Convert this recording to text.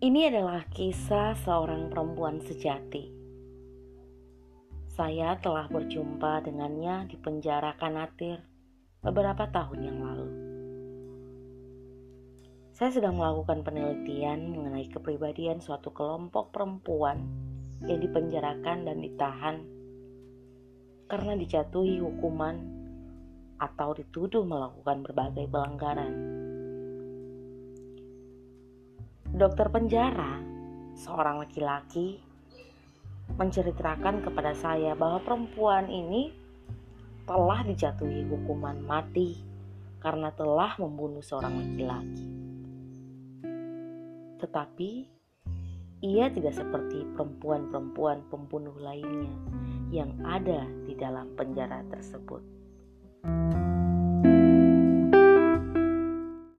Ini adalah kisah seorang perempuan sejati. Saya telah berjumpa dengannya di penjara Kanatir beberapa tahun yang lalu. Saya sedang melakukan penelitian mengenai kepribadian suatu kelompok perempuan yang dipenjarakan dan ditahan karena dijatuhi hukuman atau dituduh melakukan berbagai pelanggaran. Dokter penjara, seorang laki-laki, menceritakan kepada saya bahwa perempuan ini telah dijatuhi hukuman mati karena telah membunuh seorang laki-laki. Tetapi ia tidak seperti perempuan-perempuan pembunuh lainnya yang ada di dalam penjara tersebut.